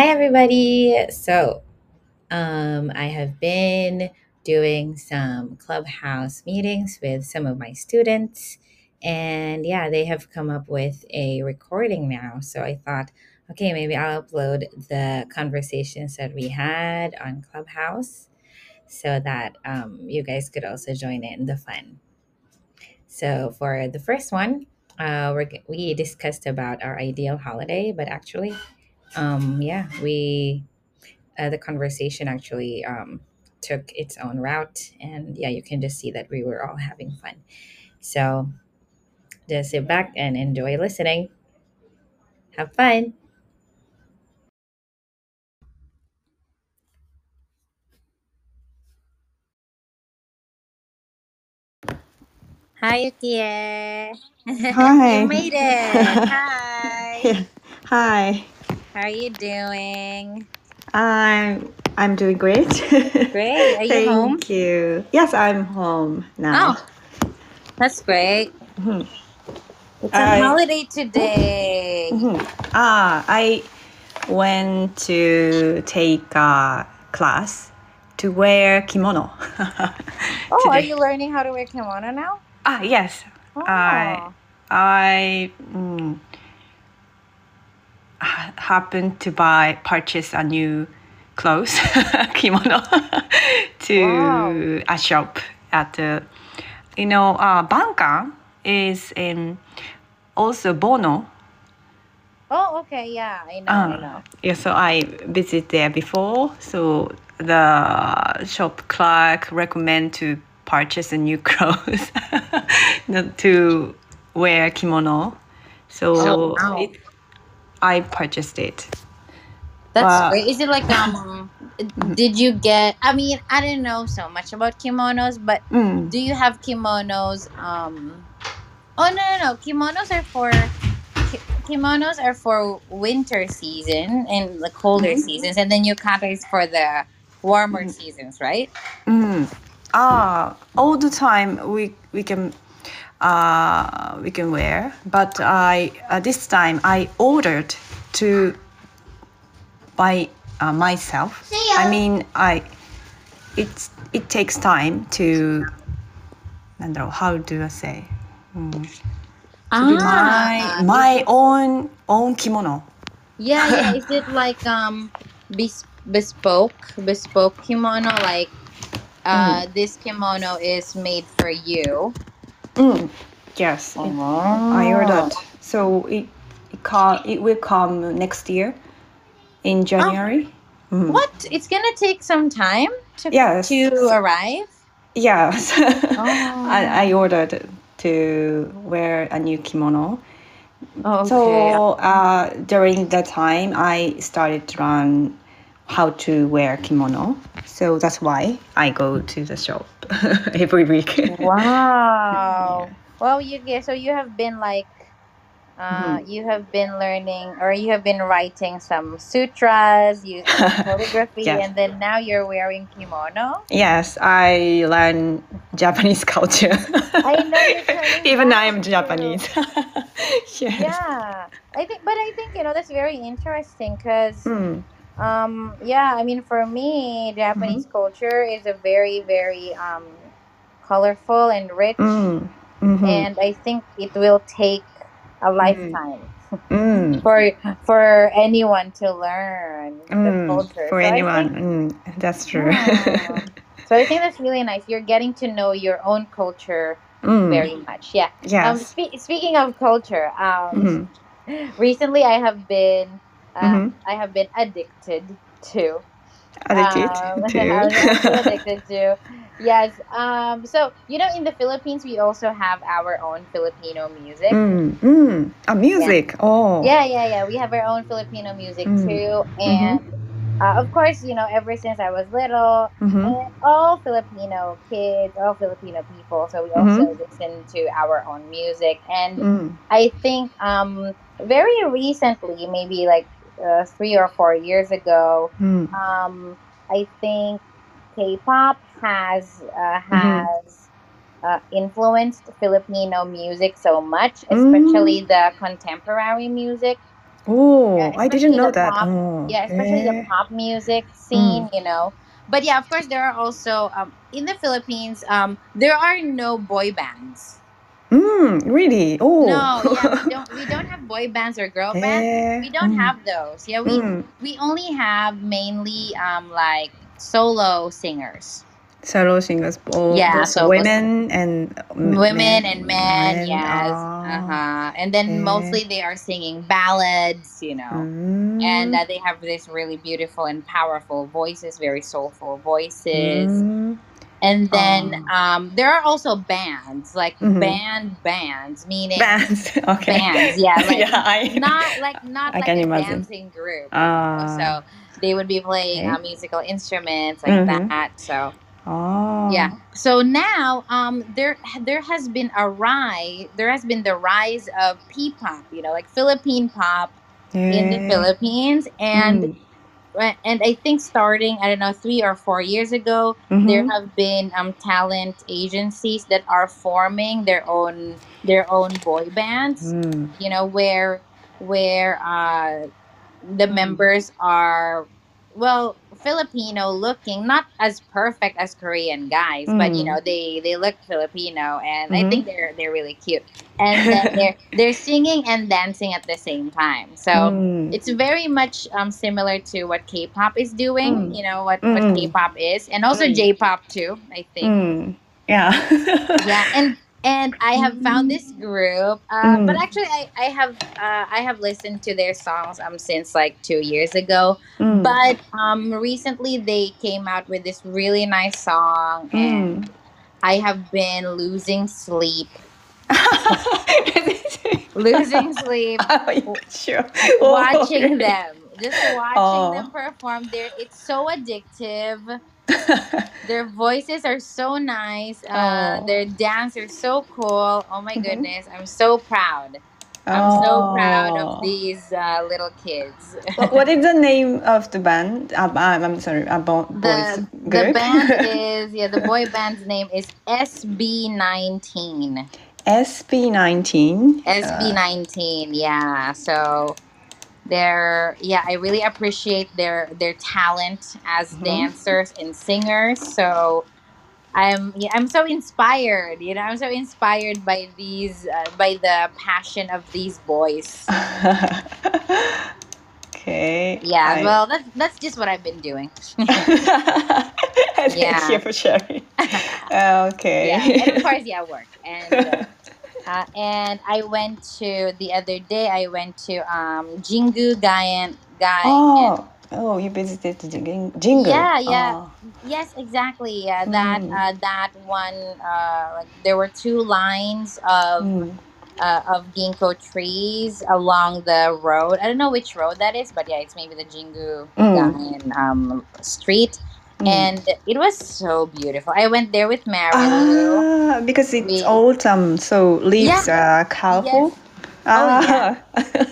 Hi, everybody. So, um, I have been doing some clubhouse meetings with some of my students, and yeah, they have come up with a recording now. So, I thought, okay, maybe I'll upload the conversations that we had on Clubhouse so that um, you guys could also join in the fun. So, for the first one, uh, we're, we discussed about our ideal holiday, but actually, um, yeah, we uh, the conversation actually um, took its own route, and yeah, you can just see that we were all having fun. So just sit back and enjoy listening. Have fun. Hi, Yukie. you Hi. made it. Hi. Hi. How are you doing? I'm I'm doing great. Great. Are you Thank home? you. Yes, I'm home now. Oh, that's great. Mhm. It's a I holiday today. mhm. ah I went to take a class to wear kimono Oh, are you learning how to wear kimono now? Ah yes, I Oh, I mm, ha- happened to buy purchase a new clothes kimono wow. to a shop at the you know uh Bankan is in also Bono Oh, okay. Yeah, I know. I uh know. yeah so I visit there before so the shop clerk recommend to purchase a new clothes not to wear kimono Oh, so wow. it I purchased it That's but great. Is it like um did you get I mean, I don't know so much about kimonos, but mm, do you have kimonos um Oh, no, no, no. Kimonos are for ki- kimonos are for winter season and the colder mhm, seasons and then yukata is for the warmer mm, seasons, right? mm. ah all the time we we can uh, we can wear. But I uh, this time I ordered to buy uh, myself. I mean, I it's it takes time to. How do I say? Mm. Ah. My my own own kimono. Yeah, yeah. Is it like um bes- bespoke bespoke kimono? Like uh, mm. this kimono is made for you, うん yes it, I Oh. ordered so it it, ca- it will come next year in Oh, January Mhm. what? It's gonna take some time to yes to arrive. yes I, I Oh. ordered to wear a new kimono Okay. so uh, during that time I started to learn how to wear kimono so that's why I go to the shop every week yeah Wow. Well, you get so you have been like uh Mhm. you have been learning or you have been writing some sutras, you calligraphy, yes and then now you're wearing kimono. Yes, I learn Japanese culture. I know Even I am Japanese. yes. yeah. I think, but I think you know that's very interesting because Mm. Um yeah I mean for me Japanese Mhm. culture is a very very um colorful and rich Mm. Mhm. and I think it will take a Mm. lifetime Mm. for for anyone to learn the Mm. culture. For So anyone. think Mm. That's true. yeah. So I think that's really nice. You're getting to know your own culture mm. very much. Yeah. Um spe- speaking of culture, um Mhm. recently I have been uh, Mhm. I have been addicted to Addicted um to. I was also addicted to yes um so you know in the Philippines we also have our own Filipino music mm. Mm. A yeah music. Oh. yeah yeah yeah we have our own Filipino music Mm. too Mhm. and uh, of course you know ever since I was little Mhm. and all Filipino kids all Filipino people so we also listen to our own music and Mm. I think um very recently, maybe like uh, three or four years ago, Mm. um I think K-pop has uh, Mhm. has uh, influenced Filipino music so much, Mm. especially the contemporary music. Oh, Yeah, I didn't know that. pop. Oh, Yeah, especially the eh. pop music scene, you know. But yeah, of course, there are also um, in the Philippines. Um, there are no boy bands. Mm, really? Oh. No, yeah, we don't. We don't have boy bands or girl bands. Eh, We don't mm, have those. Yeah, we mm. we only have mainly um like solo singers, Solo singers, both, Yeah, solo women and m- women and men. men. Yes, Ah. uh huh. And then okay. mostly they are singing ballads, you know. Mm, and uh, they have this really beautiful and powerful voices very soulful voices mm, and then Oh. um, there are also bands like Mhm. band bands meaning bands. Okay. bands yeah like yeah, I, not like not I like a imagine. dancing group Ah. so they would be playing Okay. uh, musical instruments like Mhm. that so oh. yeah so now um there there has been a rise there has been the rise of p-pop you know like philippine pop in the philippines and Mm, and I think starting I don't know three or four years ago, there mhm. have been um talent agencies that are forming their own their own boy bands. Mm. You know where where uh the Mm. members are well Filipino looking, not as perfect as Korean guys, but you Mm. know they they look Filipino, and I Mhm. think they're they're really cute, and then they're they're singing and dancing at the same time. So Mm. it's very much um similar to what K-pop is doing. Mm. You know what what Mm. K-pop is, and also Mm. J-pop too. I think. Mm. Yeah. Yeah, and and I have found this group, uh, but Mm. actually I I have uh, I have listened to their songs um since like two years ago. Mm. But um recently they came out with this really nice song, and Mm. I have been losing sleep, losing sleep oh, sure. Watching them just watching Oh. them perform there it's so addictive their voices are so nice uh, Oh. their dance are so cool oh my Mhm. goodness i'm so proud i'm so proud of Oh. these uh, little kids What- is the name of the band? Uh, I'm, I'm sorry, a bo- boys the, the group. band is yeah the boy band's name is sb19 SB19. Uh, SB19, yeah. So they're yeah, I really appreciate their their talent as Mhm. dancers and singers. So I'm yeah, I'm so inspired. You know, I'm so inspired by these uh, by the passion of these boys. okay. Yeah, I- well, that's that's just what I've been doing. Thank Yeah. you for sharing. okay. yeah, and of course, yeah, work and. Uh, uh, and I went to the other day. I went to um, Jingu Gaien Guy. oh, oh, you visited the Jing- Jingle. Yeah, yeah. Oh. Yes, exactly. Yeah, that Mm. uh, that one. Uh, like there were two lines of Mm. uh, of ginkgo trees along the road. I don't know which road that is, but yeah, it's maybe the Jingu Mm. Gaien um, street, Mm. and it was so beautiful. I went there with Mary Ah, because it's We- autumn, so leaves are colorful. Oh, Ah.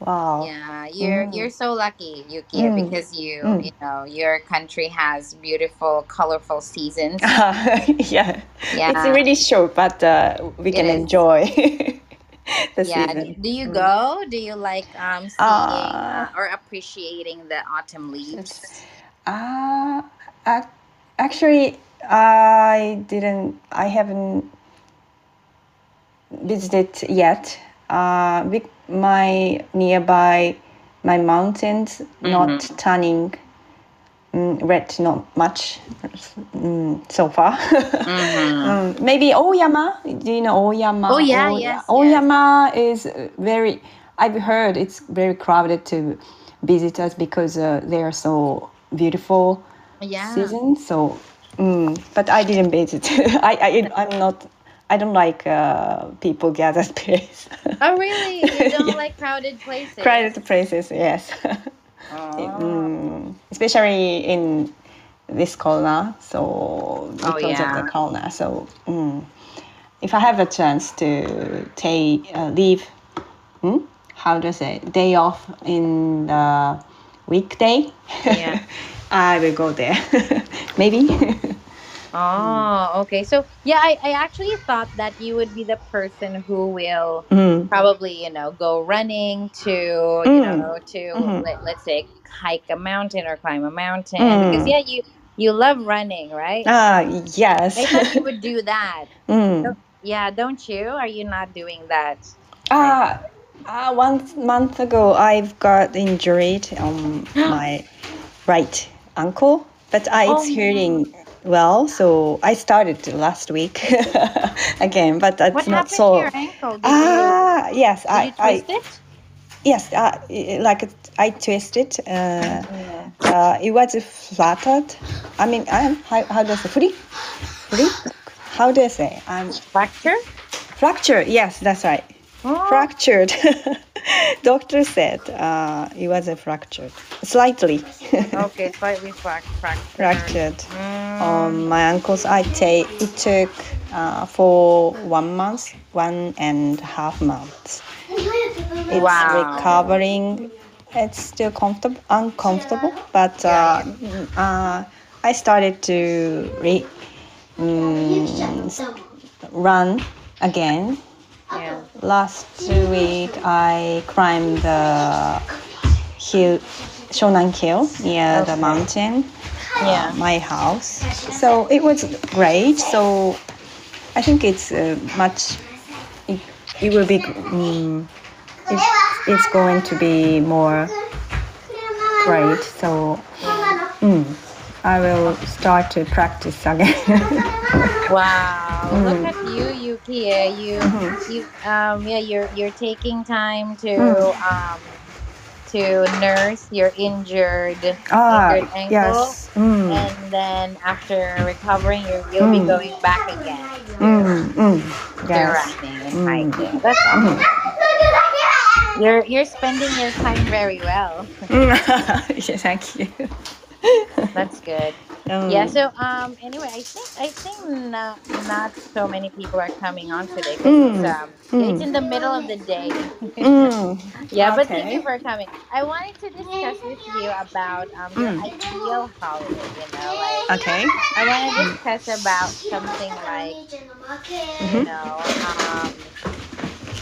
wow. Yeah, you're Mm. you're so lucky, Yuki, Mm. because you Mm. you know your country has beautiful, colorful seasons. yeah. Yeah. It's really short, but uh, we can is. enjoy the yeah. season. Do, do you Mm. go? Do you like um seeing Ah. uh, or appreciating the autumn leaves? Uh, ac- actually, I didn't. I haven't visited yet. Uh, with my nearby, my mountains not turning mm, red, not much mm, so far. Mhm. Um, maybe Oyama. Do you know Oyama? Oh, yeah, Oy- yes, yes. Oyama is uh, very. I've heard it's very crowded to visitors because uh, they are so beautiful Yeah. season. So, mm, but I didn't visit. I, I I'm not. I don't like uh, people gathered place. Oh really? You don't Yeah. like crowded places? Crowded places, yes. Oh. Mm, especially in this corona. So because Oh, yeah. of the corona. So mm, if I have a chance to take uh, leave, hmm? how do I say day off in the weekday? Yeah. I will go there. Maybe. Oh, okay. So yeah, I, I actually thought that you would be the person who will Mm. probably, you know, go running to, you Mm. know, to Mhm. let, let's say hike a mountain or climb a mountain. Because Mm. yeah, you you love running, right? Ah, yes. I thought you would do that. mm. Yeah, don't you? Are you not doing that? Ah, uh, one month ago, I've got injured on my right ankle, but uh, it's Oh, healing well. So I started last week again, but that's What not happened so. to your ankle? Ah, yes, you, did I, I, it? yes, uh, like I twisted. Uh, Yeah. uh, it was flattered. I mean, I'm how, how do I say free? Free? How do I say? I'm Fracture? fractured. Yes, that's right. Oh, Fractured. Doctor said uh, it was a fractured, slightly okay, slightly frac- fractured. fractured Mm. on my ankles. I take it took uh, for one month, one and a half months. It's Wow. recovering. It's still comfortable, uncomfortable, but uh, uh, I started to re- mm, run again. Yeah. Last week, I climbed the hill, Shonan Hill near the mountain, Yeah. my house. So it was great. So I think it's uh, much. It, it will be. Um, it, it's going to be more great. So mm, I will start to practice again. Wow. Mm. Look at you, Yuki. eh, You Mm-hmm. you um yeah, you're you're taking time to Mm. um to nurse your injured ah, injured ankle. yes. Mm, And then after recovering you you'll be Mm. going back again mm, mm, to yes. running and Mm. hiking. That's awesome. You're you're spending your time very well. yeah, thank you. That's good. Um, Yeah. So um. Anyway, I think I think not not so many people are coming on today 'cause Mm, it's um mm. it's in the middle of the day. mm, yeah, but thank you for coming. I wanted to discuss with you about um your Mm. ideal holiday. You know, like okay. I want to discuss about something like you know um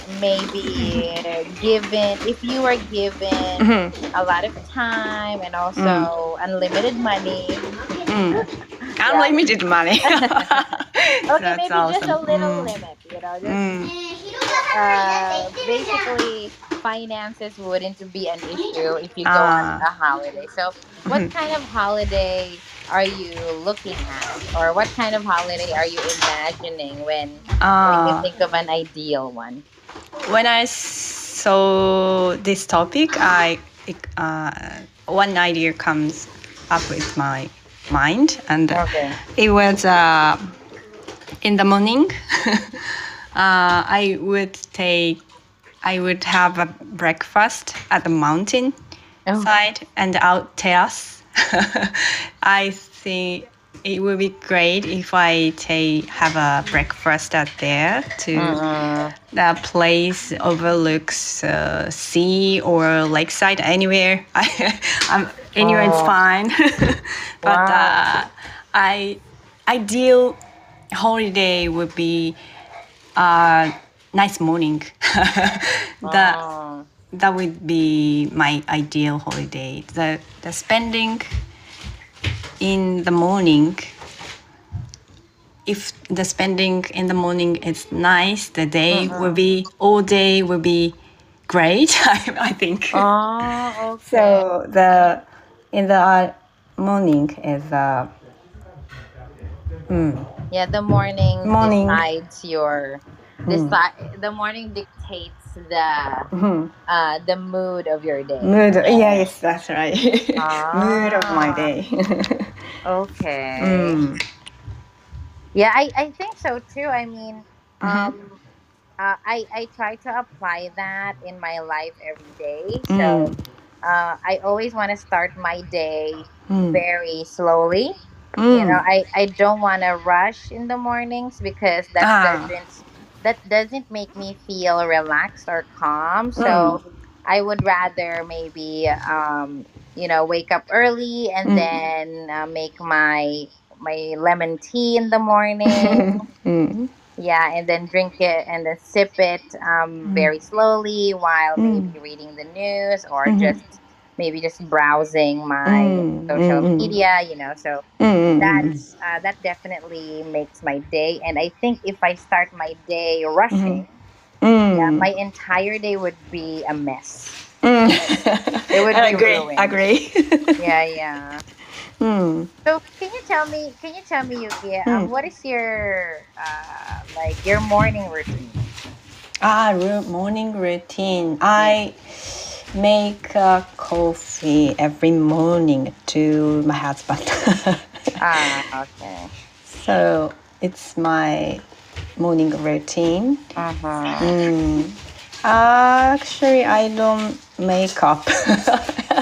maybe given if you are given Mhm, a lot of time and also unlimited money. mm. Unlimited money. Okay, That's maybe just a awesome. little Mm, limit, you know, just mm, uh, basically finances wouldn't be an issue if you go Ah. on a holiday. So, what Mhm. kind of holiday are you looking at, or what kind of holiday are you imagining when when you Ah. think of an ideal one? when I saw this topic, I uh, one idea comes up with my mind, and Okay. it was uh, in the morning. uh, I would take, I would have a breakfast at the mountain Oh. side and out terrace. I think it would be great if I take have a breakfast at there to Mm. the place overlooks uh, sea or lakeside anywhere. I, I'm, anywhere it's Oh. fine. but Wow. uh, I ideal holiday would be uh, nice morning. that Oh. That would be my ideal holiday. The the spending in the morning. If the spending in the morning is nice, the day will be all day will be great. I, I think. Oh, okay. So the in the uh, morning is uh, mm, yeah, the morning, Morning. decides your deci- the morning dictates the mhm. uh the mood of your day. mood. Yes, that's right. Ah. mood of my day. Okay. mm. Yeah, I, I think so too. I mean, Mhm. um, uh, I I try to apply that in my life every day. So Mm. uh, I always want to start my day Mm. very slowly. You Mm. know, I, I don't want to rush in the mornings because that Ah. doesn't that doesn't make me feel relaxed or calm. So I would rather maybe um, you know wake up early and Mm. then uh, make my my lemon tea in the morning. Mm. yeah, and then drink it and then sip it um, very slowly while Mm. maybe reading the news or Mhm. just maybe just browsing my Mm, social mm, mm. media. You know, so Mm, mm, that's uh, that definitely makes my day. And I think if I start my day rushing, mm. yeah, my entire day would be a mess. Mm. It would I be agree. ruined. Agree. Yeah, yeah. mm. So can you tell me? Can you tell me, Yuki? Um, Mm. what is your uh, like your morning routine? Ah, ru- morning routine. I make uh, coffee every morning to my husband. Ah, okay. so it's my morning routine. Uh-huh. Mm. Actually, I don't make up.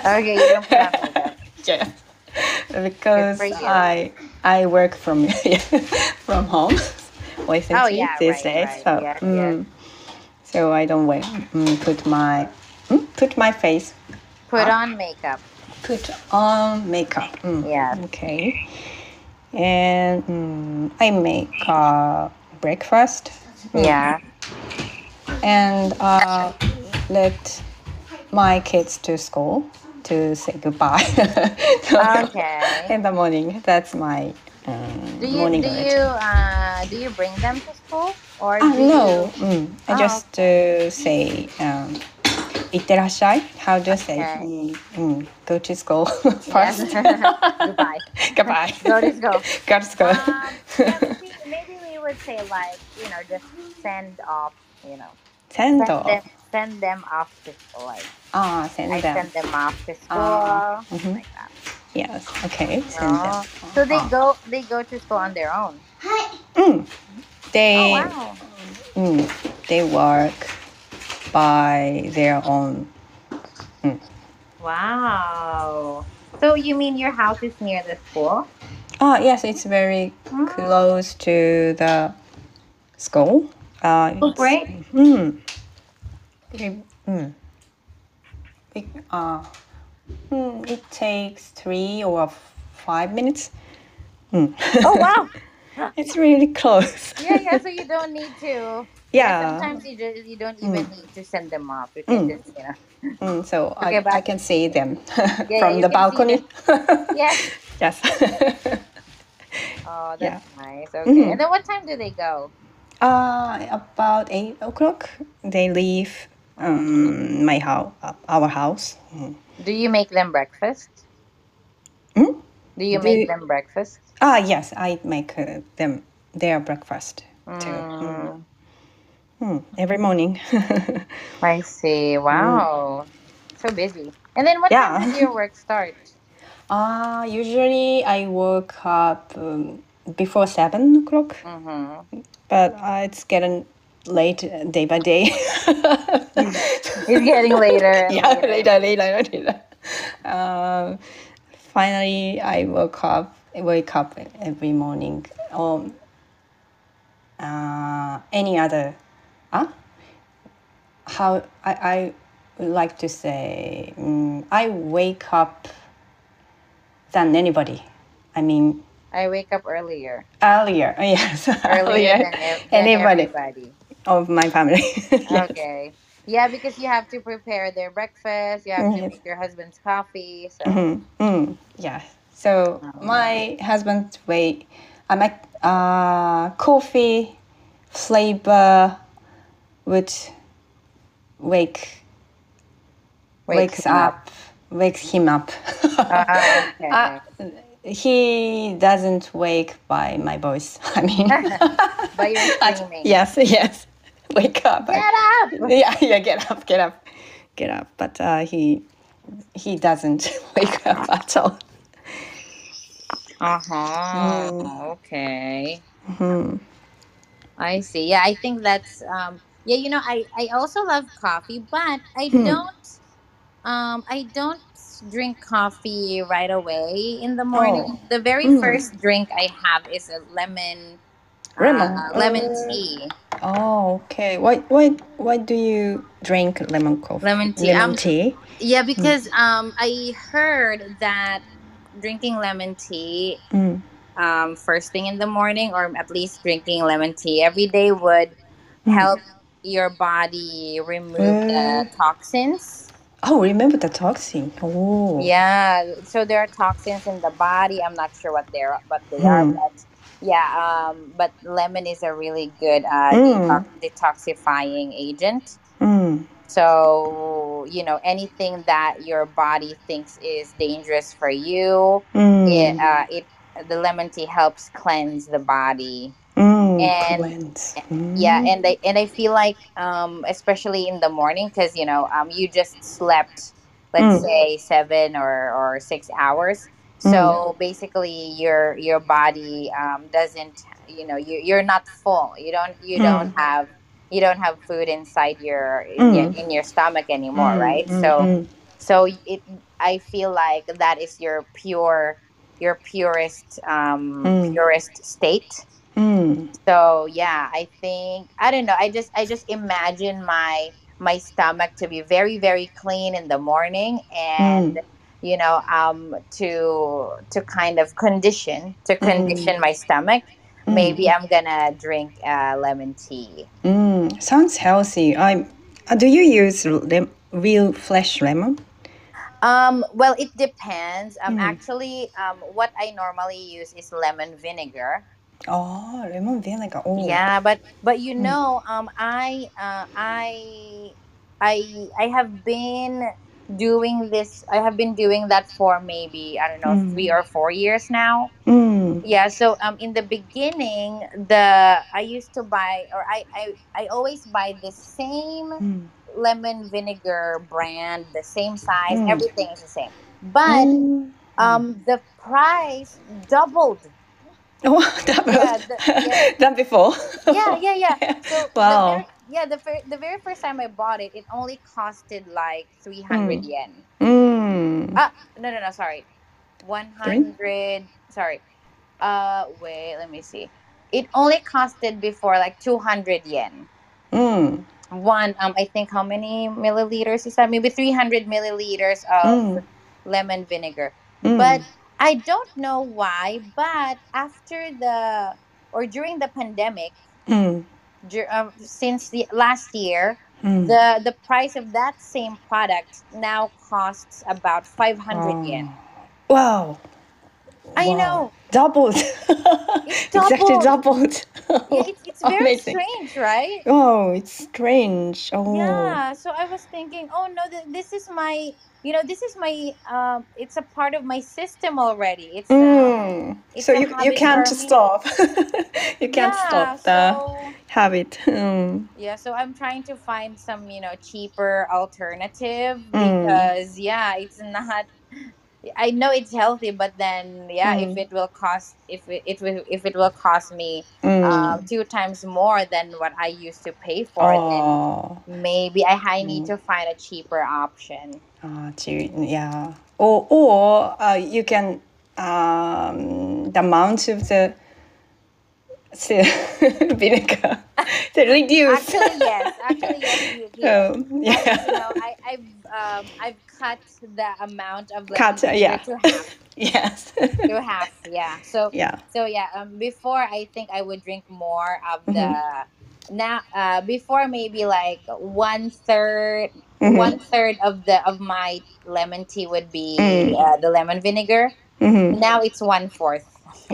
Okay, you don't on yeah. Because. I I work from from home. recently Oh, yeah, these right, days. right, So yeah, mm, so I don't wear, mm, put my mm, put my face Put on makeup. put on makeup. Mm, Yeah. Okay. And mm, I make uh, breakfast. Mm, Yeah. And uh, let my kids to school to say goodbye. Okay. In the morning. That's my um, Do you morning do you uh do you bring them to school or do no. you? Mm, I Oh, just uh, say um, Itterashai. How do you say? Okay. Mm, mm. go to school first. Goodbye. Goodbye. go to school. Go to school. Um, yeah, maybe, maybe, we would say like, you know, just send off, you know. Send, send off. Them, send them off to school. Like, ah, send I them. send them off to ah, school. Ah, mm -hmm. Like that. Yes. Okay. Send oh. them. So they oh. go. They go to school on their own. Hi. Mm. They. Oh, wow. Mm, they work by their own. Wow. So you mean your house is near the school? Oh, yes, it's very Ah. close to the school. Uh, Oh great. Mm. It, mm. It, uh, mm, it takes three or five minutes. Mm. Oh wow. it's really close. Yeah, yeah. So you don't need to. Yeah. Sometimes you just you don't even need to send them off. You can Mm. just you know. Mm, so Okay, I, but- I can see them yeah, from the balcony. Yes. yes. Oh, that's Yeah. nice. Okay. Mhm. And then what time do they go? uh, about eight o'clock, they leave um, my house, our house. Mm. Do you make them breakfast? Hmm? Do you Do make you- them breakfast? Ah, yes, I make uh, them their breakfast too. Mm. Mm, Hmm, every morning. I see. Wow. So busy. And then what Mm. Yeah. time does your work start? uh, usually I woke up um, before seven o'clock, Mm-hmm. but uh, it's getting late uh, day by day. It's getting later. yeah, later. later, later, later. Um, finally, I woke up. Wake up every morning. Um, uh, any other? Huh? How I I would like to say mm, I wake up than anybody. I mean I wake up earlier. earlier. Yes, Earlier than, than anybody everybody. of my family. Yes. Okay. Yeah, because you have to prepare their breakfast. You have to make your husband's coffee. So Mm, mm, yeah. So my husband's way, I make uh, coffee flavor would wake wakes, him up. wakes him up. Ah, okay. Uh, he doesn't wake by my voice. I mean, By your screaming. yes, yes, wake up. Get up. yeah, yeah, get up, get up, get up. But uh, he he doesn't wake up at all. Uh huh. Mm. Okay. Mhm. I see. Yeah, I think that's um yeah, you know, I I also love coffee, but I Hmm. don't um I don't drink coffee right away in the morning. Oh. The very Mm. first drink I have is a lemon Lemon. uh, lemon Oh. tea. Oh, okay. Why why why do you drink lemon coffee? Lemon tea. Lemon Um, tea. Yeah, because um I heard that drinking lemon tea Mm. um, first thing in the morning, or at least drinking lemon tea every day, would help your body remove the Uh, toxins. oh, remember the toxin. Oh. Yeah, so there are toxins in the body. I'm not sure what they're what they are, Hmm. but yeah, um, but lemon is a really good uh, Mm. detox- detoxifying agent. Mm. So you know anything that your body thinks is dangerous for you, Mm. it, uh, it the lemon tea helps cleanse the body. Mm. and- Cleanse. Yeah, Mm. and I and I feel like um, especially in the morning because you know um, you just slept let's Mm. say seven or, or six hours. So basically, your your body um, doesn't you know you you're not full. You don't you Mm. don't have you don't have food inside your Mm. in your stomach anymore, Mm, right? mm, So mm. so it i feel like that is your pure your purest um Mm. purest state Mm. so yeah i think i don't know i just i just imagine my my stomach to be very very clean in the morning and Mm. you know um to to kind of condition to condition my stomach Mm. maybe i'm gonna drink uh, lemon tea Mm. Sounds healthy. I'm. Uh, do you use lem- real fresh lemon? Um, well, it depends. Um, Mm. actually, um, what I normally use is lemon vinegar. Oh, lemon vinegar. Oh. Yeah, but but you Mm. know, um, I uh, I I I have been doing this. I have been doing that for maybe I don't know Mm. three or four years now. Mm. Yeah. So um, in the beginning, the I used to buy or I I I always buy the same Mm. lemon vinegar brand, the same size, Mm. everything is the same. But Mm. um the price doubled Oh, that was Yeah, the- yeah. than before. yeah yeah yeah so Wow. the very, yeah the, fir- the very first time i bought it it only costed like 300 Mm. yen Mm. ah no no no sorry 100 sorry uh wait let me see it only costed before like 200 yen Mm. one um i think how many milliliters is that maybe 300 milliliters of Mm. lemon vinegar Mm. but I don't know why, but after the or during the pandemic, Mm. dur- um, since the last year, Mm. the the price of that same product now costs about 500 yen. Oh. Wow. I Wow. know. Doubled. exactly doubled. doubled. Yeah, very Amazing. strange, right? Oh, it's strange. Oh. Yeah. So I was thinking, oh no, th- this is my, you know, this is my, um, it's a part of my system already. It's uh, Mm. it's So a you, you habit can't for me. stop. you can't yeah, stop the so habit. Mm. yeah, so I'm trying to find some, you know, cheaper alternative Mm. because yeah, it's not I know it's healthy, but then yeah, if Mm. it will cost if it, it will if it will cost me Mm. um two times more than what I used to pay for, then oh. maybe I, I need Mm. to find a cheaper option. Uh, gee, yeah. Or or uh, you can um, the amount of the the vinegar to reduce. Actually, yes. Actually, yes. You, you, Oh, I, you yeah. know, I, I've um, I've cut the amount of lemon Cut, uh, yeah. to half. yes. To half, yeah. So yeah. So yeah, um, before I think I would drink more of the Mm-hmm. now. Uh, before maybe like one third, Mhm. one third of the of my lemon tea would be Mm. uh, the lemon vinegar. Mm-hmm. Now it's one fourth.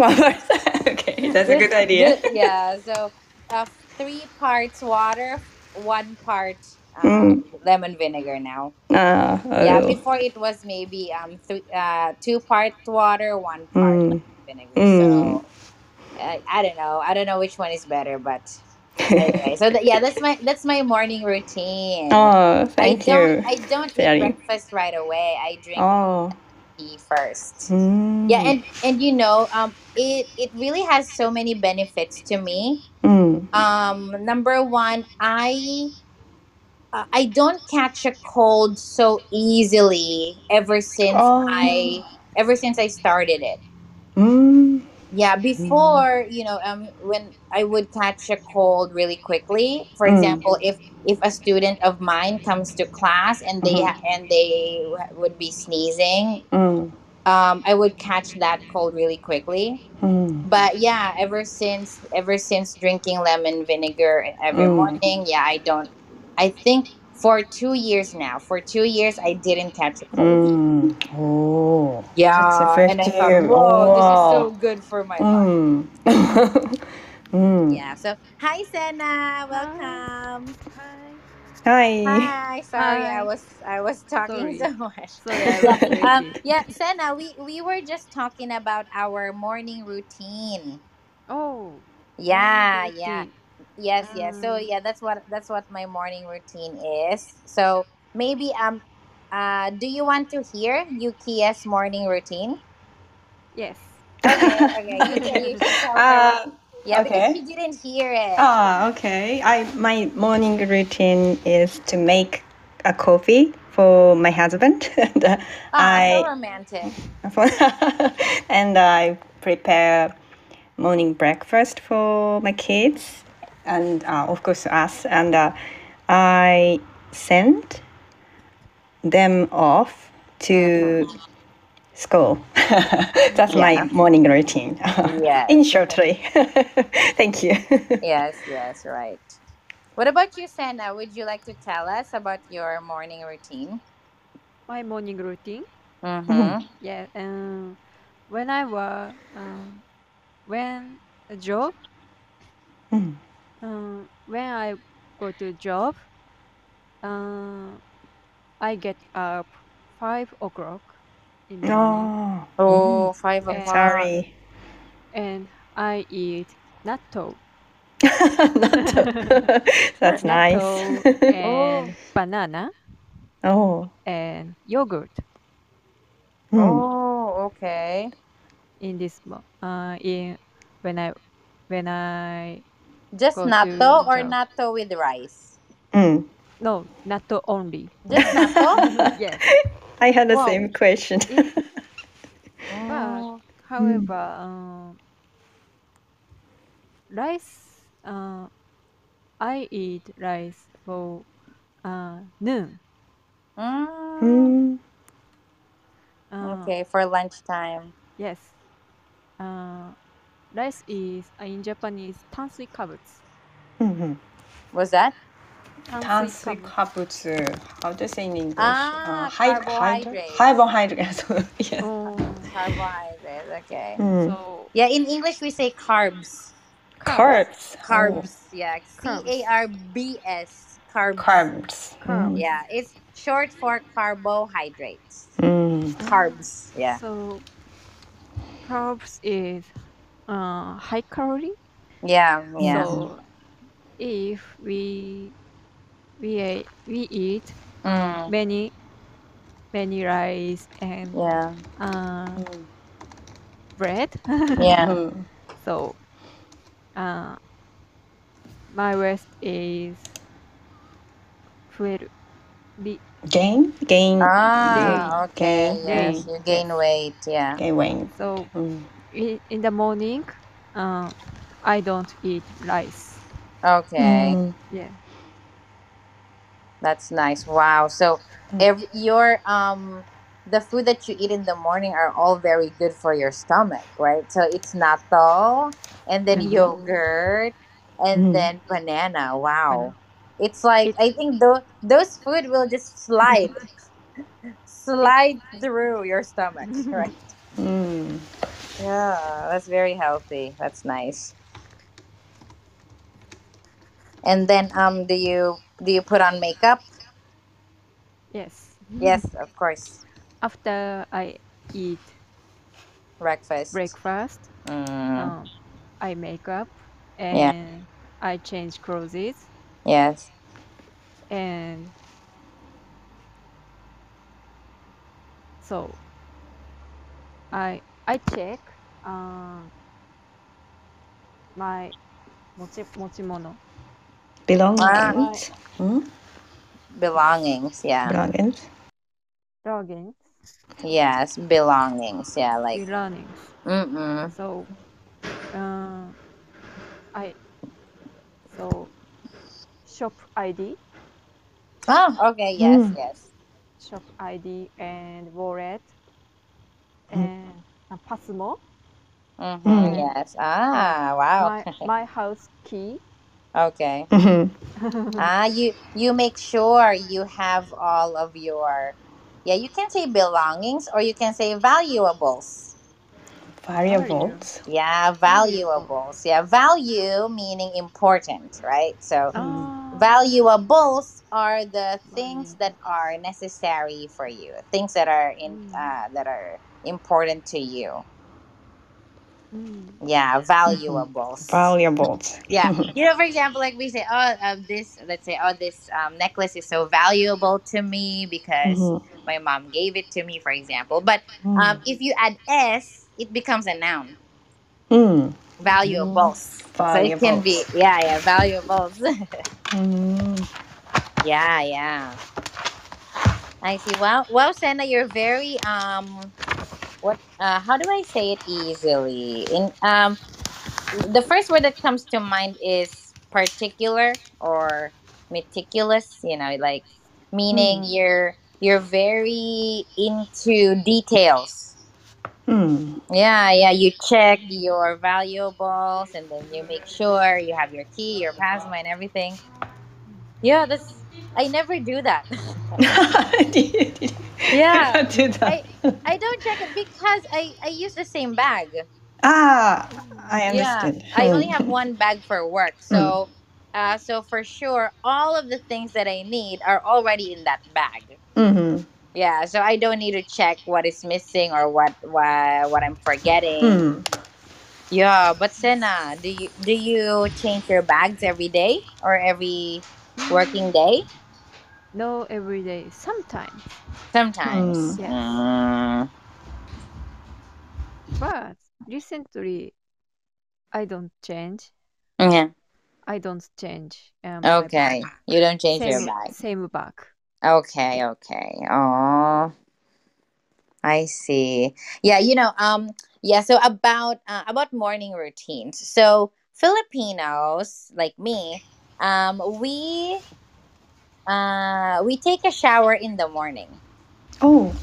okay, that's a good idea. yeah. So, uh, three parts water, one part um, lemon vinegar now. Ah, Yeah. Before it was maybe um three uh two part water, one part Mm. vinegar. Mm. So. I, I don't know. I don't know which one is better, but anyway. So th- yeah, that's my that's my morning routine. oh, I thank don't you. I don't Very. eat breakfast right away. I drink Oh. tea first. Mm. Yeah, and and you know, um, it it really has so many benefits to me. Mm. Um, number one, I uh, I don't catch a cold so easily ever since Oh. I ever since I started it. Mm. Yeah, before you know, um, when I would catch a cold really quickly. For Mm. example, if if a student of mine comes to class and they Mhm. ha- and they would be sneezing, Mm. um, I would catch that cold really quickly. Mm. But yeah, ever since ever since drinking lemon vinegar every Mm. morning, yeah, I don't. I think for two years now, for two years, I didn't catch it. Mm. Oh. Yeah, That's and I thought, effective. whoa, this is so good for my body. Mm. mm. Yeah. So hi, Senna, welcome. Hi. Hi. Hi. Sorry, I was I was talking Sorry. so much. Sorry, Yeah, um, yeah, Senna, we we were just talking about our morning routine. Oh, Yeah, morning yeah. Yes, yes. So Um, yeah, that's what that's what my morning routine is. So maybe um uh do you want to hear Yuki's morning routine? yes. Okay, okay. You can you can tell her. uh, Yeah, because okay. she didn't hear it. Ah, okay. I my morning routine is to make a coffee for my husband, and uh, so I romantic. and I prepare morning breakfast for my kids, and uh, of course us, and uh, I send them off to school. That's Yeah. my morning routine. Yes. In shortly. Thank you. Yes, yes, right. What about you, Senna? Would you like to tell us about your morning routine? My morning routine. Mm-hmm. Yeah. Um, when I was um, when a job. Mm. Um, when I go to job. Um, I get up five o'clock in the morning, Oh, Oh, five And- o'clock. sorry. and I eat natto. Natto. That's nice. natto and banana oh. and yogurt Mm. Oh, okay. in this mo- uh in when I when I Just Go to natto or job. natto with rice? Mm. no natto only. Just natto? yes. I had the Wow. same question. It, Oh. however, um, rice. Uh, I eat rice for uh, noon. Mm. Mm. Uh, Okay, for lunchtime. Yes. Uh, rice is in Japanese tansuikabutsu. Mm-hmm. What's that? 탄수화물스. How do you say in English? Ah, uh, Carbohydrates. carbohydrate. Carbohydrate. yeah. Oh, carbohydrate. Okay. Mm. So yeah, in English we say carbs. Carbs. Carbs. Oh. Yeah. C A R B S. Carbs. Carbs. Mm. Yeah, it's short for carbohydrates. Mm. Carbs. Yeah. So carbs is uh, high calorie. Yeah, yeah. So if we we we eat mm. many many rice and yeah. Uh, mm. bread. yeah. so uh, my weight is twelve. Be- gain gain ah gain. okay gain. yes you gain weight yeah gain weight so mm in, in the morning, uh, I don't eat rice. Okay. Mm. Yeah. That's nice. Wow. So Mm. every your um the food that you eat in the morning are all very good for your stomach, right? So it's natto and then Mhm. yogurt and Mm. then banana. Wow. It's like It's- I think tho- those food will just slide slide through your stomach, right? Mm. Yeah, that's very healthy. That's nice. And then um do you do you put on makeup? Yes. Yes, of course. After I eat Breakfast. breakfast, Mm, um, I make up and I change clothes yes. and so I I check uh, my mochi mochimono. Belongings. Ah. Hmm? Belongings, yeah. Belongings. Belongings. Yes, belongings, yeah, like. Belongings. Mm-mm. So, uh, I. So, shop ID. Ah. okay, yes, Mm. yes. shop ID and wallet hmm. and uh, Pasmo. Mhm, Mm. Yes. Ah, wow. My my house key. Okay. Mhm. Ah, you you make sure you have all of your yeah, you can say belongings or you can say valuables. Valuables. Yeah, valuables. Yeah, value meaning important, right? So Ah, valuables are the things that are necessary for you, things that are in Mm. uh, that are important to you. mm, Yeah, valuables. Variables. yeah you know for example like we say oh uh, this let's say oh this um, necklace is so valuable to me because Mhm. my mom gave it to me for example but um, if you add s it becomes a noun Mm. valuables so it can be yeah yeah valuables Mm. yeah yeah i see well well Senna, you're very um what uh how do i say it easily in um the first word that comes to mind is particular or meticulous you know like meaning Mm. you're you're very into details Mm. yeah yeah you check your valuables and then you make sure you have your key your passport and everything yeah that's i never do that Yeah. not do that? I- i don't check it because i i use the same bag ah, I yeah i only Hmm. have one bag for work so uh so for sure all of the things that i need are already in that bag Mhm. yeah so i don't need to check what is missing or what what, what i'm forgetting Mm. yeah but Sena, do you do you change your bags every day or every working day No, every day. Sometimes, sometimes Mm. Yes. Mm, but recently, I don't change. yeah I don't change. Um, okay bag. you don't change your Same bag same bag. Okay, okay. Oh, I see. Yeah, you know, um, yeah. So about uh, about morning routines. So Filipinos like me, um, we uh we take a shower in the morning. Oh,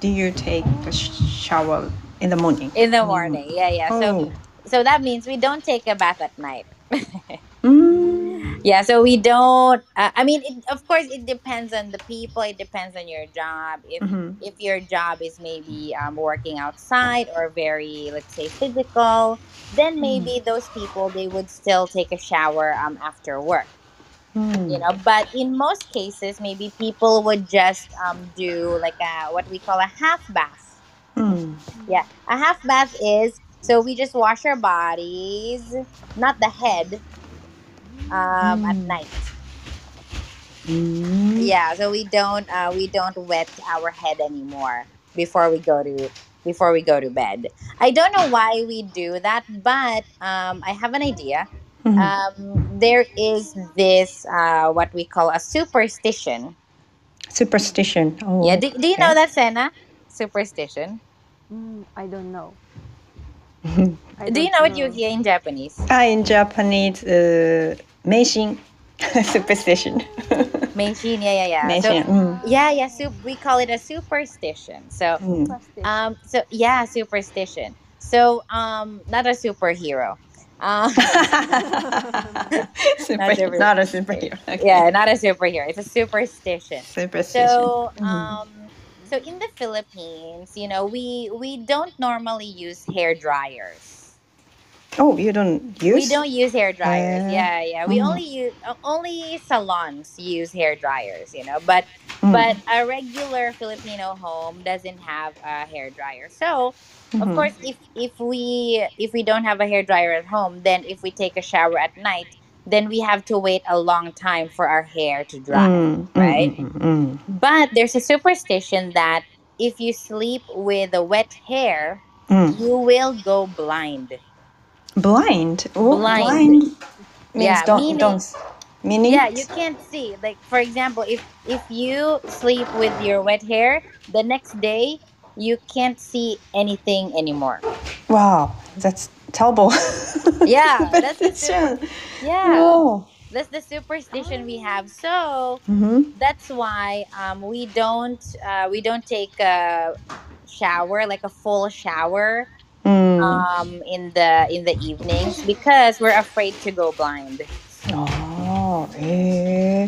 do you take a shower in the morning? In the Mm. morning, yeah, yeah. So Oh. so that means we don't take a bath at night. Mm. yeah so we don't uh, i mean it, of course it depends on the people it depends on your job if Mhm. if your job is maybe um, working outside or very let's say physical then maybe those people they would still take a shower um, after work you Mm. know but in most cases maybe people would just um, do like a what we call a half bath Mm. yeah a half bath is so we just wash our bodies not the head um, at Mm. night yeah so we don't uh we don't wet our head anymore before we go to before we go to bed i don't know why we do that but um i have an idea Mm-hmm. Um, there is this uh, what we call a superstition. Superstition. Oh, yeah. Do, do you okay. know that, Sena? Superstition. Mm, I don't know. I do you know, know, what you hear in Japanese? Ah, in Japanese, uh, meishin. superstition. Meishin, yeah, yeah, yeah. Meishin, so, mm. Yeah, yeah. We call it a superstition. So, mm. um, so yeah, superstition. So, um, not a superhero. Um, Super, not a superhero. Okay. yeah, not a superhero. It's a superstition. Superstition. So Mhm. um, so in the Philippines, you know, we we don't normally use hair dryers. oh, you don't use? We don't use hair dryers. Uh, yeah, yeah. We mm. only use only salons use hair dryers. You know, but Mm. but a regular Filipino home doesn't have a hair dryer. So of Mhm. course if if we if we don't have a hair dryer at home then if we take a shower at night then we have to wait a long time for our hair to dry Mm, right mm, but there's a superstition that if you sleep with a wet hair Mm. you will go blind Blind. Oh, Blind. blind means Yeah, don't meaning- don't. Meaning. yeah you can't see like for example if if you sleep with your wet hair the next day you can't see anything anymore Wow, that's terrible. Yeah, that's the Superstition. yeah No. that's the superstition we have so Mhm. that's why um, we don't uh, we don't take a shower, like a full shower, Mm. um, in the in the evenings because we're afraid to go blind. あ Oh, eh.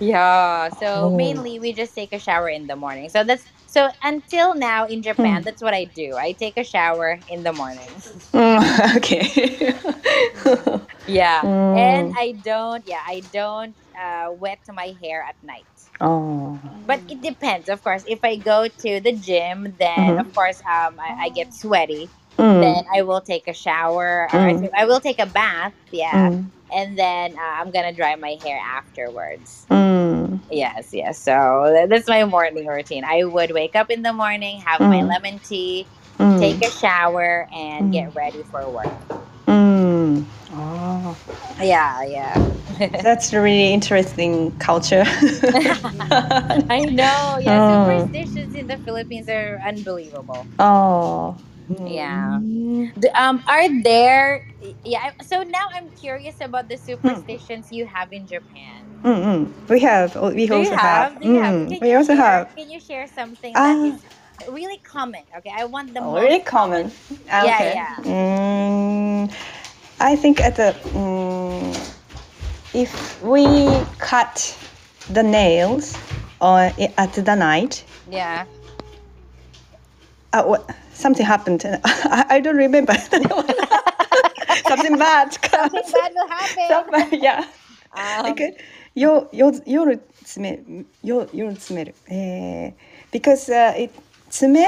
Yeah. So oh. mainly we just take a shower in the morning. So that's so until now in hmm. Japan, that's what I do. I take a shower in the morning. Mm, okay. yeah, mm. and I don't. Yeah, I don't uh, wet my hair at night. Oh. But it depends, of course. If I go to the gym, then mm-hmm. of course um, I, I get sweaty. Mm. Then I will take a shower. Or I, mm. I will take a bath. Yeah and then uh, I'm gonna dry my hair afterwards. Mm. Yes, yes. So that's my morning routine. I would wake up in the morning, have mm. my lemon tea, mm. take a shower, and get mm. ready for work. Mm. Oh. Yeah, yeah. that's a really interesting culture. I know. Yeah, oh. superstitions in the Philippines are unbelievable. Oh. Yeah. Mm-hmm. The- Um, are there? Yeah. So now I'm curious about the superstitions hmm. you have in Japan. Mm-mm. We have. Oh, we also have? have. Do you have? Mm, we you also share? have. Can you share something Ah, really common? Okay, I want the oh, really common. common. Yeah, Okay. yeah. Mm, I think at the mm, if we cut the nails on eh, at the night. Yeah. Uh, what? something happened. I, I don't remember. something bad. Something bad will happen. Something- yeah. Um, like よよ夜詰めよ夜詰める。えー because uh, it 爪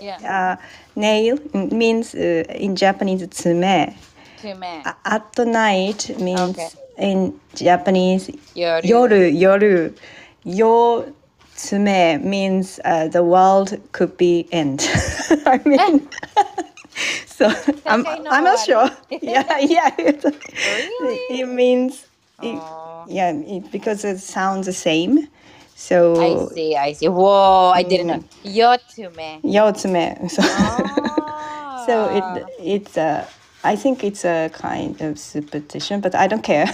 yeah. uh, nail means uh, in Japanese 爪 To me. A- at night means Okay. in Japanese Yoru. 夜夜 tsume means uh, the world could be end. I mean, eh. so I'm, I'm not sure. yeah, yeah. Really? It means, it, yeah, it, because it sounds the same. So I see, I see. Whoa, I didn't know. Yotsume. Yotsume. So, oh. so it, it's a. Uh, I think it's a kind of superstition, but I don't care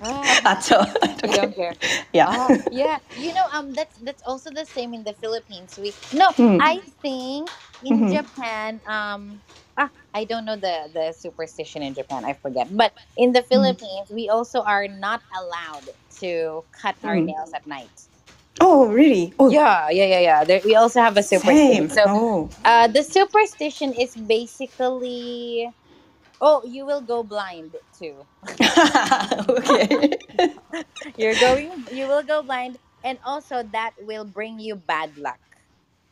Ah, at all. I don't care. don't care. Yeah. Oh, yeah. You know, um, that's that's also the same in the Philippines. We no, Hmm. I think in Mhm. Japan, um, ah, I don't know the the superstition in Japan. I forget. But in the Philippines, we also are not allowed to cut our Mm. nails at night. Oh, really? Oh, Yeah, yeah, yeah, yeah. There, we also have a superstition. same. So oh. Uh, the superstition is basically, oh, you will go blind too. okay. You're going, you will go blind, and also that will bring you bad luck.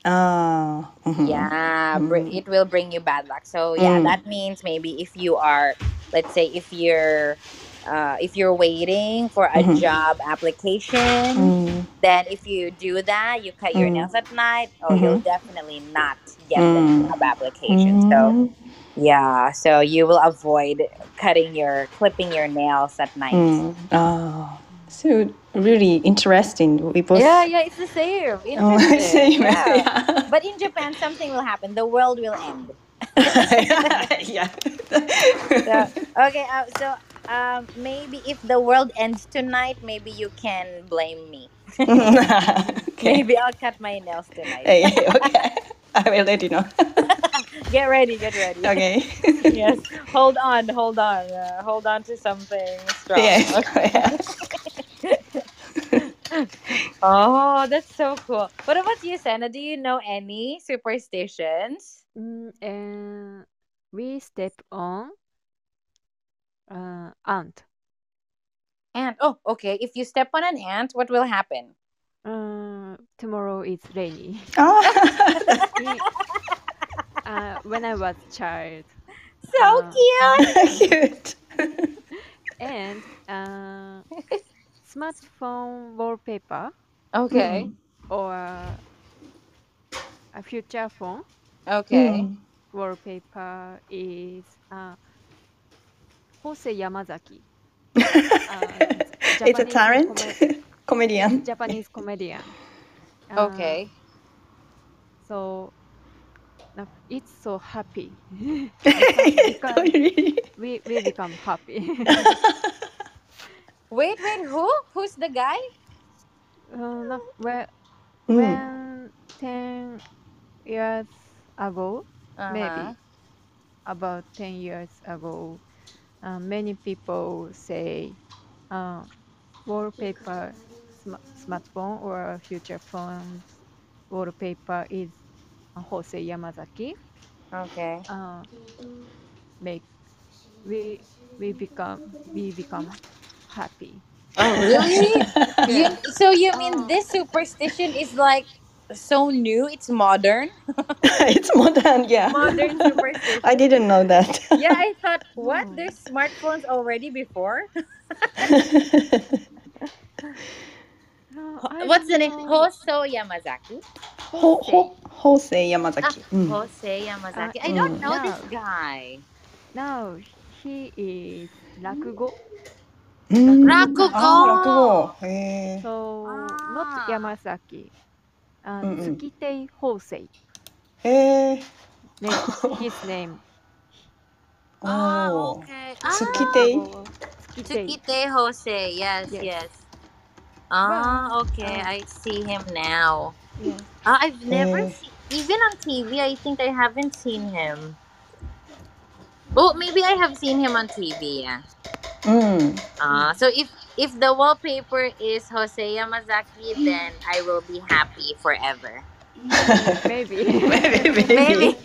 Ah. mhm. Yeah, br- Mm. it will bring you bad luck. So yeah, Mm. that means maybe if you are, let's say, if you're, uh, if you're waiting for a Mhm. job application, Mm. then if you do that, you cut your Mm. nails at night. Oh, you'll Mhm. definitely not get the Mm. job application. So. Yeah, so you will avoid cutting your clipping your nails at night. Mm. Ah. So really interesting. We both. Yeah, yeah, it's the same. Oh, Interesting. same. Yeah. Yeah. But in Japan, something will happen. The world will end. yeah. So, okay, uh, so um, maybe if the world ends tonight, maybe you can blame me. okay. Maybe I'll cut my nails tonight. Hey, okay. I will let you know. Get ready, get ready. okay. yes, hold on, hold on, uh, hold on to something strong. Yes. Oh, that's so cool. What about you, Senna? Do you know any superstitions? Mm, and we step on uh, ant. Ant. Oh, okay. If you step on an ant, what will happen? Uh, tomorrow is rainy. oh. We- uh, when I was child, So Uh, cute. Cute. and uh, smartphone wallpaper Okay. or a future phone Okay. Mm. wallpaper is uh, Hosei Yamazaki. Uh, It's a Japanese talent. come- Comedian. Japanese comedian. Uh, Okay. So no, it's so happy. Really? we we become happy. Wait, wait. Who? Who's the guy? uh, no, when Mm. when ten years ago, Uh-huh. maybe about 10 years ago, uh, many people say uh, wallpaper, sm- smartphone or future phones wallpaper is Hosei Yamazaki. Okay. Uh, make we we become we become happy. Oh, really? you, so you mean Oh. this superstition is like so new? It's modern. it's modern, yeah. Modern superstition. I didn't know that. yeah, I thought what? No. There's smartphones already before. No, What's the name? know. Hoso Yamazaki. Ho, ho, Hosei Yamazaki. Ah, Mm. Jose Yamazaki. Uh, I don't mm. know this Yeah. guy. Now he is rakugo. うん落語あー落語へえ So not Ah. Yamazaki. Uh, Mm-mm. Tsukitei Hosei. へえ Name, his name. Ah, Oh. okay. Tsukitei. Oh, Tsukitei. Tsukite Jose. Yes, yes. Yes. Ah, okay. uh, I see him now. Yes. Ah, I've never Eh. seen, even on TV, I think I haven't seen him. Oh, maybe I have seen him on TV, yeah. うん。Uh, so if if the wallpaper is Hosei Yamazaki, then I will be happy forever. Maybe. maybe, maybe. Maybe.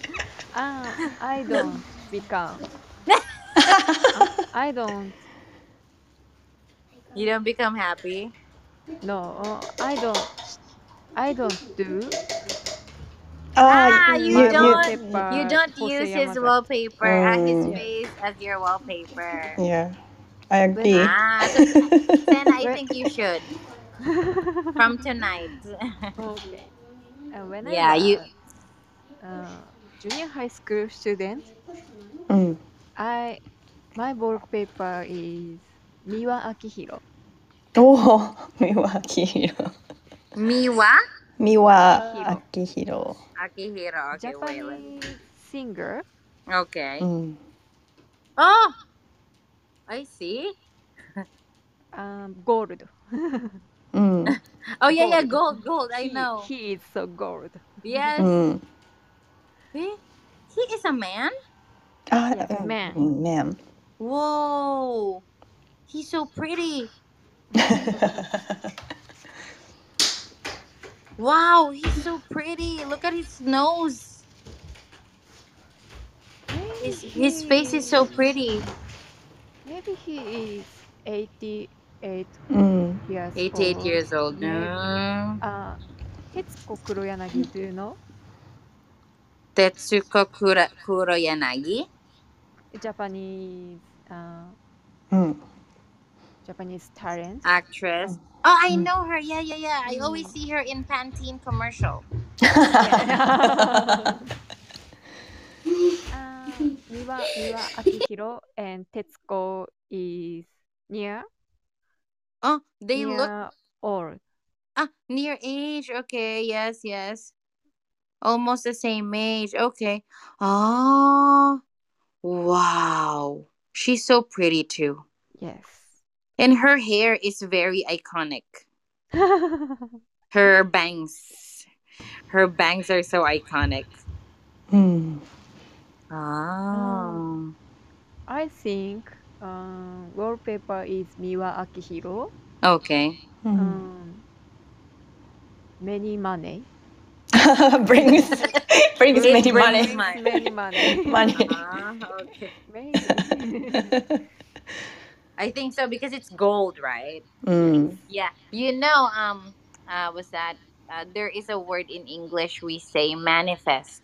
Ah, I don't become. I don't. You don't become happy. No, uh, I don't. I don't do. Oh, ah, you, don't wallpaper. you uh, don't use his wallpaper, mm. his oh. face as your wallpaper. Yeah, I agree. Ah, then I think you should from tonight. okay. Uh, when I yeah, you. Uh, junior high school student. Mm. I my wallpaper is Miwa Akihiro. Oh, Miwa Akihiro. Miwa. Miwa Akihiro. Akihiro. Okay, Japanese wait. singer. Okay. Mm. Oh, I see. um, gold. mm. Oh yeah, yeah, gold, gold. I know. He is so gold. Yes. Mm. He, he is a man. Uh, yes, uh, man. Man. Whoa, he's so pretty. Wow, he's so pretty. Look at his nose. His his face is so pretty. Maybe he is 88うん。 years 88 old. years old. Maybe. Mm. Uh, Tetsuko Kuroyanagi, do you know? Tetsuko Kura, Kuroyanagi. Japanese uh, うん。 Japanese talent. actress. Oh, I Mm. know her. Yeah, yeah, yeah. I always Mm. see her in Pantene commercial. uh, Miwa, Miwa Akihiro and Tetsuko is near Oh, they near look old. ah near age. Okay, yes, yes. Almost the same age. Okay. Oh, wow. She's so pretty too. Yes. And her hair is very iconic. her bangs. Her bangs are so iconic. Hmm. Ah. Um, I think uh, wallpaper is Miwa Akihiro. Okay. Um, hmm. many money. brings brings many brings money. money. Many money. money. Ah, okay. Many. I think so because it's gold, right? うん。Yeah. You know, um, uh, was that uh, there is a word in English we say manifest.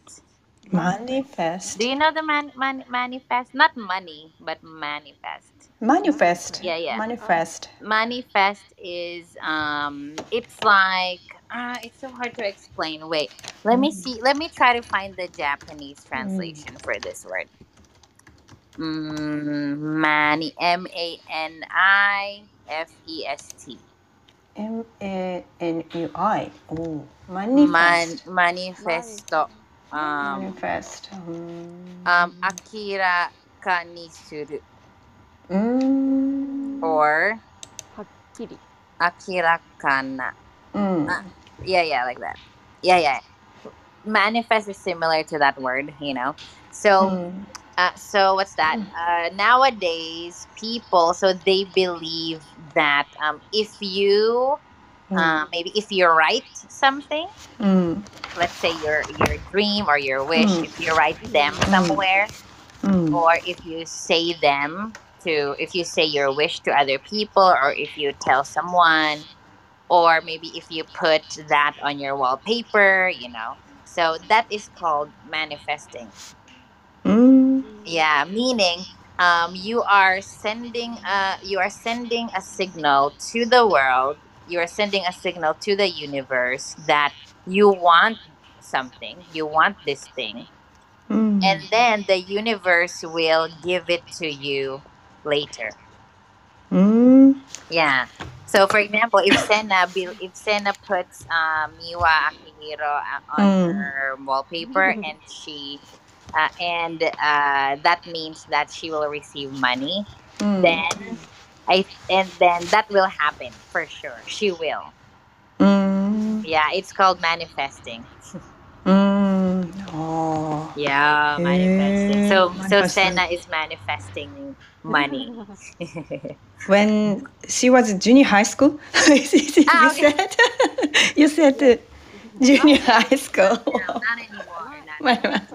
manifest. Do you know the man, man manifest? Not money, but manifest. manifest. Yeah, yeah. Manifest. Manifest is um, it's like uh, it's so hard to explain. Wait, let me Mm. see. Let me try to find the Japanese translation for this word. Mm, Manifest. M A N I F E S T. M A N U I. Oh, manifest. Man, manifesto. Um, manifest. Hmm. Um, akira kanisuru. Mm. Or. Hakiri. Akira kana. Mm. Uh, yeah, yeah, like that. Yeah, yeah. Manifest is similar to that word, you know. So. Mm uh, so what's that? Uh, nowadays, people so they believe that um, if you uh, maybe if you write something, Mm. let's say your your dream or your wish, Mm. if you write them somewhere, Mm. or if you say them to if you say your wish to other people or if you tell someone or maybe if you put that on your wallpaper you know so that is called manifesting Mm. Yeah meaning um, you are sending a you are sending a signal to the world you are sending a signal to the universe that you want something you want this thing Mm. and then the universe will give it to you later Mm. yeah so for example if Senna if Senna puts uh, Miwa Akihiro uh, on Mm. her wallpaper and she uh, and uh, that means that she will receive money Mm. then I and then that will happen for sure she will Mm. yeah it's called manifesting Mm. Oh. yeah manifesting so so. Senna is manifesting money When she was junior high school, you said you said uh, junior high school. No, not anymore. Not anymore.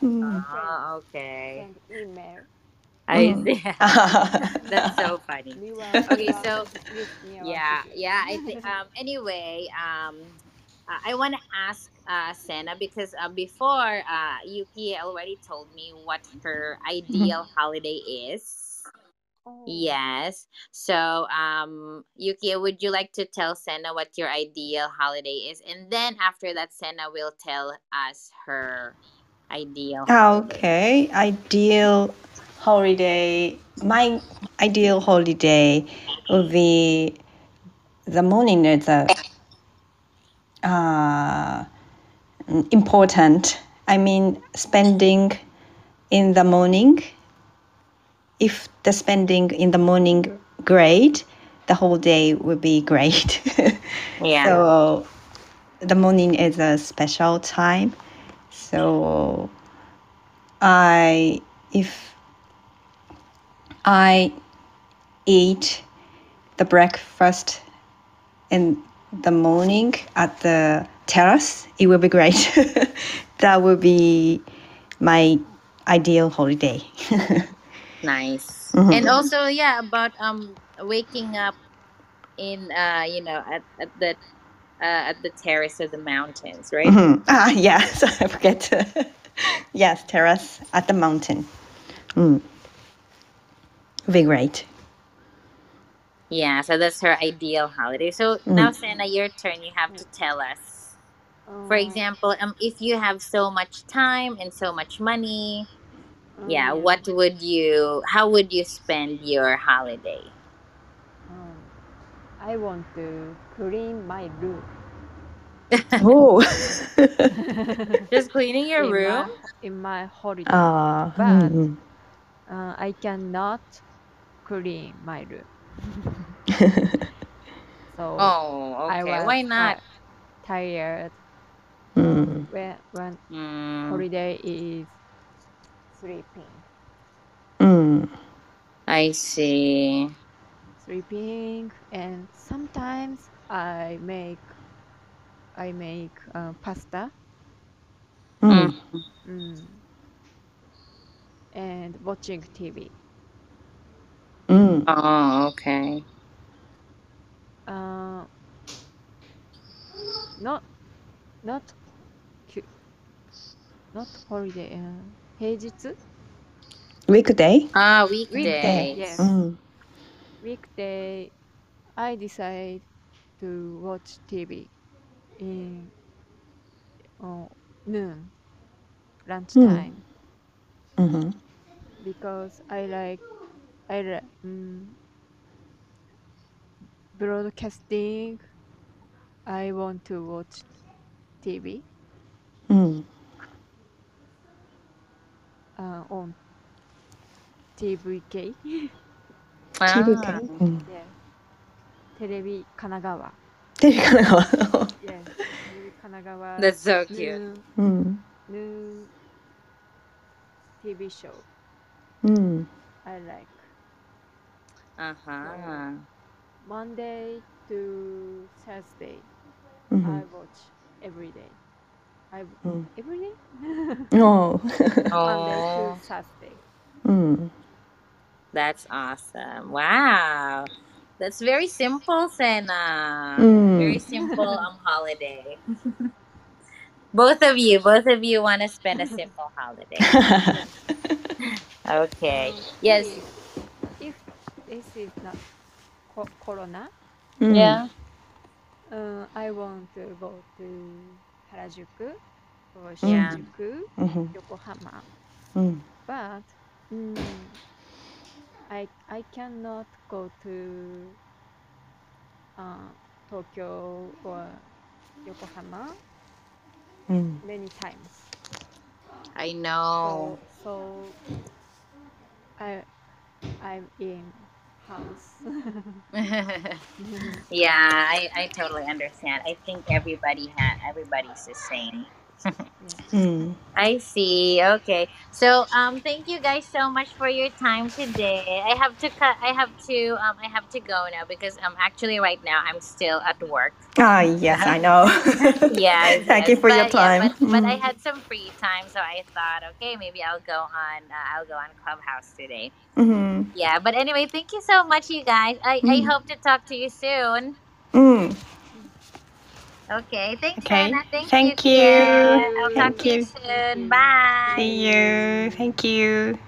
Bad. friend Mm. Oh, okay. send email. I Mm. see. That's so funny. Miwa, Okay, Miwa so with Miwa yeah, Akihiro. yeah. I think. Um. Anyway, um, I- I want to ask uh Senna because uh, before uh Yuki already told me what her ideal holiday is. Oh, Yes. So, um, Yuki, would you like to tell Senna what your ideal holiday is? And then after that, Senna will tell us her ideal holiday. Okay, ideal holiday. My ideal holiday would be the morning is a uh, important. I mean, spending in the morning. If the spending in the morning great, the whole day will be great. Yeah. So the morning is a special time. So I if I eat the breakfast in the morning at the terrace, it will be great. that will be my ideal holiday. Nice. Mhm. And also, yeah, about um waking up in uh you know at at the uh, at the terrace of the mountains, right? Mhm. Ah, yes, I forget. yes, terrace at the mountain. Mm. Be great. Yeah. So that's her ideal holiday. So Mm. now, Senna, your turn. You have to tell us. For uh, example, um, if you have so much time and so much money, yeah, what would you? How would you spend your holiday? I want to clean my room. Oh. Just cleaning your in room. My, in my holiday. Ah, But- mm, Uh, I cannot clean my room. so Oh, I okay. was Why not? ti- tired mm, when when Mm, holiday is sleeping. mm, I see. Sleeping and sometimes I make I make uh, pasta mm, mm, and watching TV. mm. Oh, okay. Uh, not not not holiday. Uh, 平日 Weekday? Ah, Weekday, weekdays. yes. Mm, weekday I decide to watch TV in uh, noon lunchtime mhm, because I like I like um, broadcasting. I want to watch TV mm. uh, on TVK. TVK? Ah, Mm. yes. テレビ神奈川。テレビ神奈川 Yes. テレビ神 Kanagawa That's so cute. new, うん。new TV show うん。I like. Uh huh. Monday to Thursday, う I ん。watch every day. I うん。every day? おー Monday Oh, to Thursday. うん。That's awesome. Wow. That's very simple, Sena. Mm. Very simple um, holiday. both of you, both of you want to spend a simple holiday. okay. Yes. If this is not co corona, mm. yeah. Uh, I want to go to Harajuku or mm. Shinjuku. Mm-hmm. Yokohama. Mm. But mm, I I cannot go to uh, Tokyo or Yokohama うん。many times. I know. So, so I I'm in house. yeah, I, I totally understand. I think everybody had everybody's the same. Mm. I see. Okay. So um, thank you guys so much for your time today. I have to cut. I have to. Um, I have to go now because um, actually right now I'm still at work. Ah, yes, I know. yeah. thank yes. you for but, your time. Yeah, but, mm. but, I had some free time, so I thought, okay, maybe I'll go on. Uh, I'll go on Clubhouse today. Mm-hmm. Yeah. But anyway, thank you so much, you guys. I, mm. I hope to talk to you soon. Mm. Okay. Thanks, Okay. Anna. Thank, Thank you. you. I'll talk Thank you. soon. Bye. See you. Thank you.